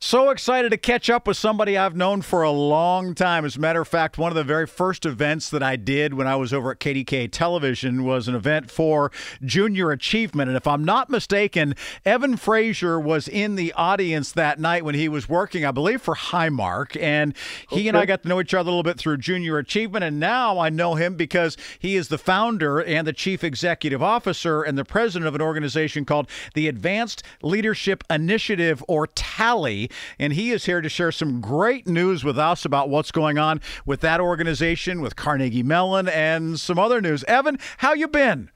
So excited to catch up with somebody I've known for a long time. As a matter of fact, one of the very first events that I did when I was over at KDKA Television was an event for junior achievement. And if I'm not mistaken, Evan Frazier was in the audience that night when he was working, I believe, for Highmark. And he okay. and I got to know each other a little bit through junior achievement. And now I know him because he is the founder and the chief executive officer and the president of an organization called the Advanced Leadership Initiative, or TALI and he is here to share some great news with us about what's going on with that organization, with Carnegie Mellon, and some other news. Evan, how you been?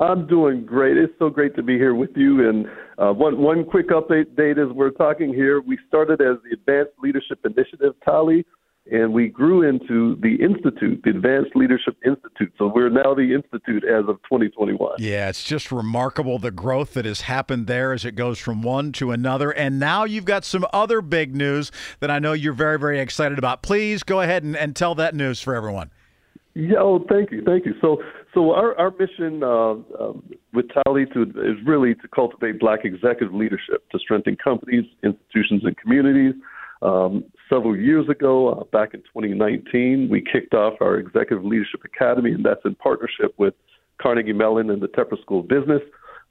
I'm doing great. It's so great to be here with you. And uh, one one quick update date as we're talking here. We started as the Advanced Leadership Initiative, TALI, and we grew into the Institute, the Advanced Leadership Institute. So we're now the Institute as of 2021. Yeah, it's just remarkable the growth that has happened there as it goes from one to another. And now you've got some other big news that I know you're very, very excited about. Please go ahead and, and tell that news for everyone. Yeah, oh, thank you, thank you. So, so our our mission uh, um, with TALI to is really to cultivate Black executive leadership to strengthen companies, institutions, and communities. Um, several years ago, uh, back in 2019, we kicked off our Executive Leadership Academy, and that's in partnership with Carnegie Mellon and the Tepper School of Business.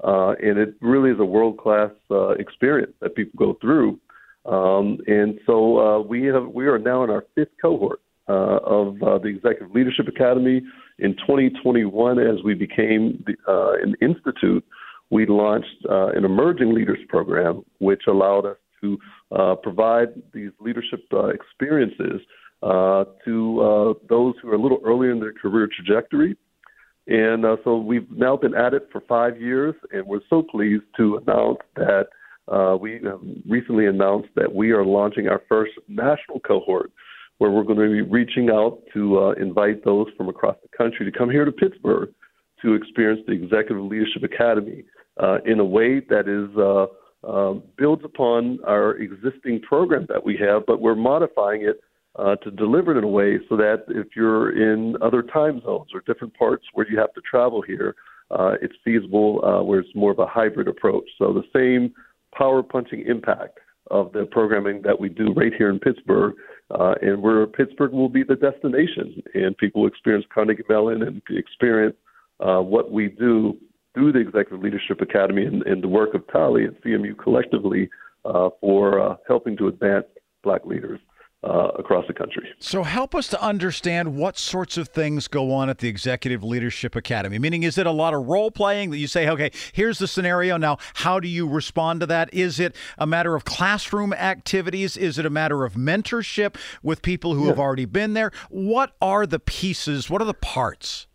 Uh, and it really is a world class uh, experience that people go through. Um, and so uh, we have we are now in our fifth cohort uh, of uh, the Executive Leadership Academy. In 2021, as we became the, an institute, we launched an emerging leaders program, which allowed us to uh, provide these leadership uh, experiences uh, to uh, those who are a little earlier in their career trajectory. And uh, so we've now been at it for five years, and we're so pleased to announce that uh, we have recently announced that we are launching our first national cohort where we're going to be reaching out to uh, invite those from across the country to come here to Pittsburgh to experience the Executive Leadership Academy uh, in a way that is uh, um, builds upon our existing program that we have, but we're modifying it uh, to deliver it in a way so that if you're in other time zones or different parts where you have to travel here, uh, it's feasible uh, where it's more of a hybrid approach. So the same power punching impact of the programming that we do right here in Pittsburgh, uh, and where Pittsburgh will be the destination, and people experience Carnegie Mellon and experience uh, what we do through the Executive Leadership Academy and, and the work of TALI and CMU collectively uh, for uh, helping to advance black leaders. Uh, across the country. So, help us to understand what sorts of things go on at the Executive Leadership Academy. Meaning, is it a lot of role playing that you say, okay, here's the scenario. Now, how do you respond to that? Is it a matter of classroom activities? Is it a matter of mentorship with people who have already been there? What are the pieces? What are the parts?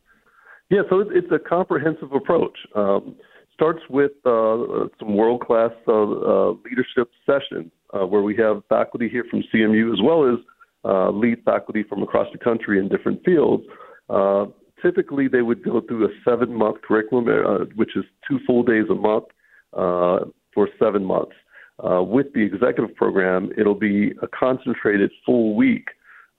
Yeah, so it's a comprehensive approach. Um, starts with uh, some world class uh, uh, leadership sessions uh, where we have faculty here from CMU as well as uh, lead faculty from across the country in different fields. Uh, typically, they would go through a seven month curriculum, which is two full days a month for seven months. with the executive program, it'll be a concentrated full week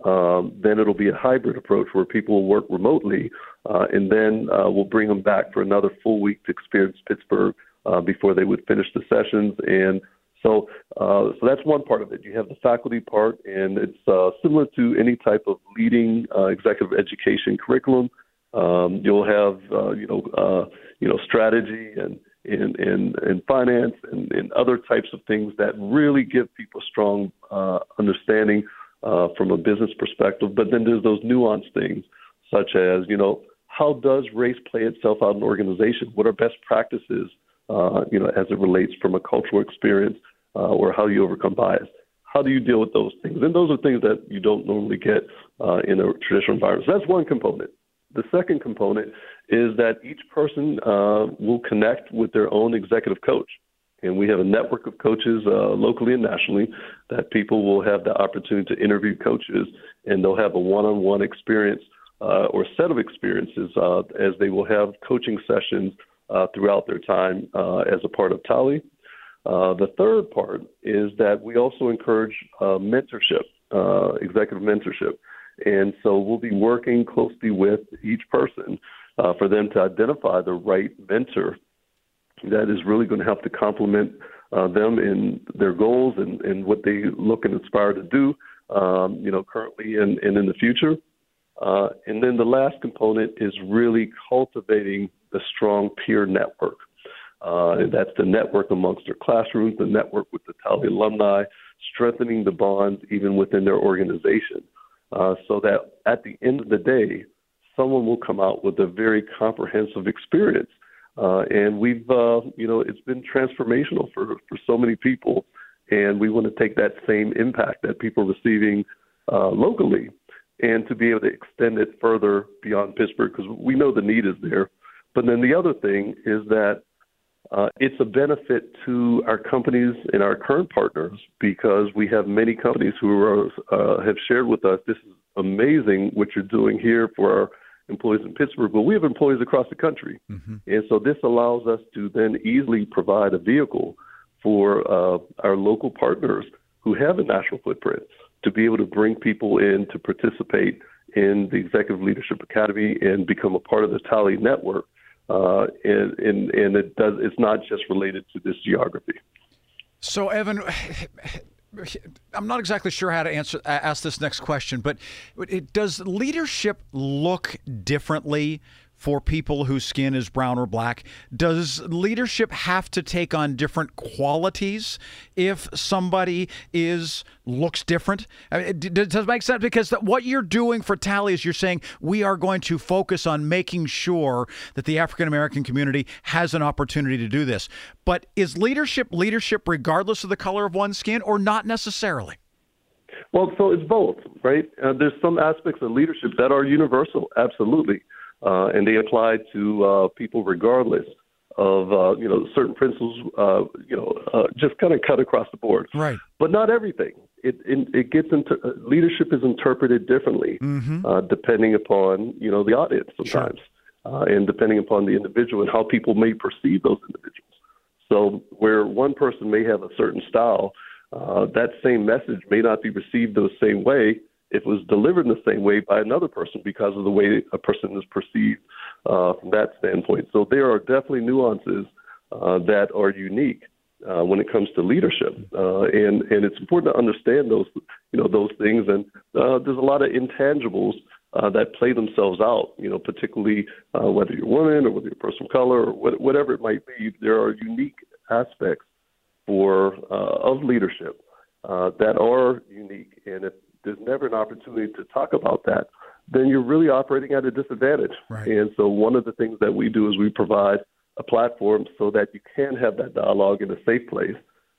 um, then it'll be a hybrid approach where people will work remotely, uh, and then uh, we'll bring them back for another full week to experience Pittsburgh uh, before they would finish the sessions. And so, uh, so that's one part of it. You have the faculty part, and it's uh, similar to any type of leading uh, executive education curriculum. Um, you'll have uh, you know uh, you know strategy and in in, in finance and in other types of things that really give people strong uh, understanding uh, from a business perspective. But then there's those nuanced things, such as you know how does race play itself out in an organization? What are best practices? Uh, you know, as it relates from a cultural experience, uh, or how you overcome bias. How do you deal with those things? And those are things that you don't normally get uh, in a traditional environment. So that's one component. The second component is that each person uh, will connect with their own executive coach. And we have a network of coaches uh, locally and nationally that people will have the opportunity to interview coaches and they'll have a one on one experience uh, or set of experiences uh, as they will have coaching sessions uh, throughout their time uh, as a part of TALI. the third part is that we also encourage mentorship, executive mentorship. And so we'll be working closely with each person uh, for them to identify the right mentor that is really going to help to complement uh, them in their goals and, and what they look and aspire to do, um, you know, currently and, and in the future. Uh, and then the last component is really cultivating a strong peer network. Uh, that's the network amongst their classrooms, the network with the TALI alumni, strengthening the bonds even within their organization. Uh, so that at the end of the day, someone will come out with a very comprehensive experience. Uh, and we've, uh, you know, it's been transformational for, for so many people. And we want to take that same impact that people are receiving uh, locally and to be able to extend it further beyond Pittsburgh because we know the need is there. But then the other thing is that uh, it's a benefit to our companies and our current partners because we have many companies who are, uh, have shared with us this is amazing what you're doing here for our employees in Pittsburgh, but we have employees across the country. Mm-hmm. And so this allows us to then easily provide a vehicle for uh, our local partners who have a national footprint to be able to bring people in to participate in the Executive Leadership Academy and become a part of the TALI network uh, and, and and it does it's not just related to this geography. So, Evan, I'm not exactly sure how to answer ask this next question, but it, does leadership look differently for people whose skin is brown or black? Does leadership have to take on different qualities if somebody is looks different? I mean, does make sense? Because what you're doing for TALI is you're saying we are going to focus on making sure that the African American community has an opportunity to do this. But is leadership leadership regardless of the color of one's skin, or not necessarily? Well, so it's both, right? Uh, there's some aspects of leadership that are universal, absolutely uh, and they apply to uh, people regardless of uh, you know certain principles. Uh, you know, uh, just kind of cut across the board. Right. But not everything. It it, it gets into uh, leadership is interpreted differently mm-hmm. uh, depending upon you know the audience sometimes, sure. uh, and depending upon the individual and how people may perceive those individuals. So where one person may have a certain style, uh, that same message may not be received the same way it was delivered in the same way by another person because of the way a person is perceived uh, from that standpoint. So there are definitely nuances uh, that are unique uh, when it comes to leadership, uh, and and it's important to understand those you know those things. And uh, there's a lot of intangibles uh, that play themselves out. You know, particularly uh, whether you're a woman or whether you're a person of color or what, whatever it might be. There are unique aspects for uh, of leadership uh, that are unique, and if there's never an opportunity to talk about that, then you're really operating at a disadvantage. Right. And so one of the things that we do is we provide a platform so that you can have that dialogue in a safe place.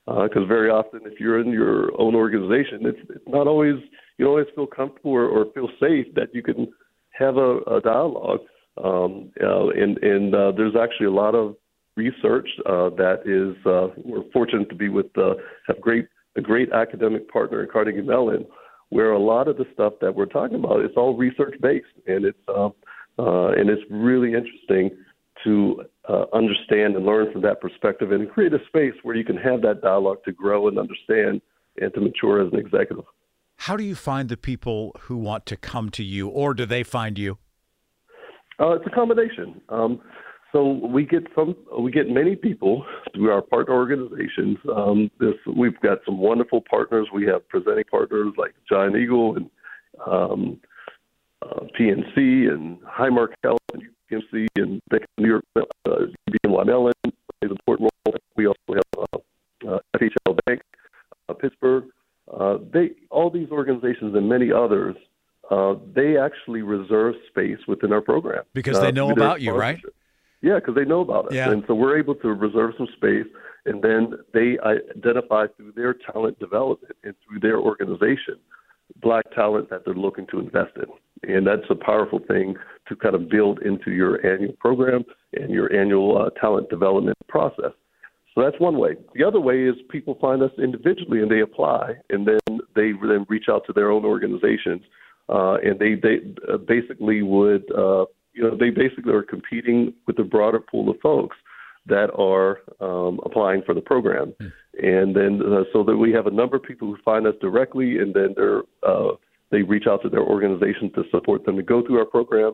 Because uh, very often, if you're in your own organization, it's, it's not always you don't always feel comfortable or, or feel safe that you can have a, a dialogue. Um, uh, and and uh, there's actually a lot of research uh, that is uh, we're fortunate to be with uh, have great a great academic partner in Carnegie Mellon where a lot of the stuff that we're talking about is all research based, and it's uh, uh, and it's really interesting to uh, understand and learn from that perspective, and create a space where you can have that dialogue to grow and understand and to mature as an executive. How do you find the people who want to come to you, or do they find you? Uh, it's a combination. Um, so we get some, we get many people through our partner organizations. Um, this we've got some wonderful partners. We have presenting partners like Giant Eagle and um, uh, PNC and Highmark Health and Bank of New York, uh, Mellon plays an important role. We also have uh, uh, FHL Bank, uh, Pittsburgh. Uh, they all these organizations and many others. Uh, they actually reserve space within our program because they know about you, right? Yeah, because they know about us, Yeah. and so we're able to reserve some space, and then they identify through their talent development and through their organization black talent that they're looking to invest in, and that's a powerful thing to kind of build into your annual program and your annual uh, talent development process. So that's one way. The other way is people find us individually and they apply, and then they then reach out to their own organizations, uh, and they they uh, basically would uh, you know they basically are competing with a broader pool of folks that are um, applying for the program, and then uh, so that we have a number of people who find us directly, and then they're uh, they reach out to their organization to support them to go through our program.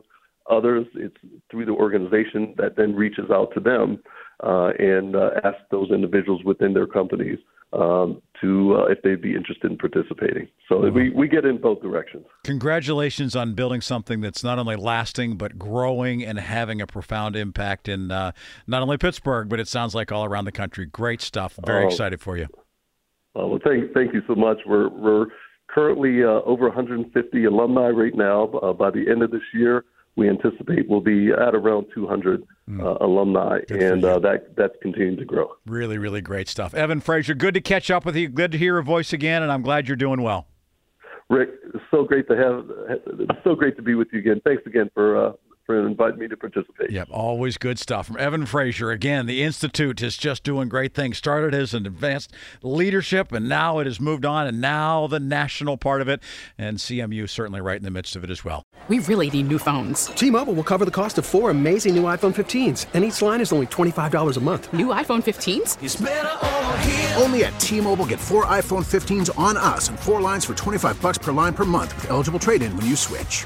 Others, it's through the organization that then reaches out to them uh, and uh, ask those individuals within their companies um, to uh, if they'd be interested in participating. So we, we get in both directions. Congratulations on building something that's not only lasting but growing and having a profound impact in uh, not only Pittsburgh but it sounds like all around the country. Great stuff. Very Oh. excited for you. Uh, well, thank thank you so much. We're we're currently uh, over 150 alumni right now. Uh, by the end of this year, we anticipate we'll be at around 200 uh, alumni, and uh, that that's continuing to grow. Really, really great stuff. Evan Frazier, good to catch up with you. Good to hear your voice again, and I'm glad you're doing well. Rick, so great to have. So great to be with you again. Thanks again for uh, for inviting me to participate. Yep, always good stuff from Evan Frazier. Again, the Institute is just doing great things. Started as an advanced leadership, and now it has moved on, and now the national part of it, and CMU certainly right in the midst of it as well. We really need new phones. T-Mobile will cover the cost of four amazing new iPhone 15s, and each line is only $25 a month. New iPhone 15s? Only at T-Mobile, get four iPhone 15s on us and four lines for 25 bucks per line per month with eligible trade-in when you switch.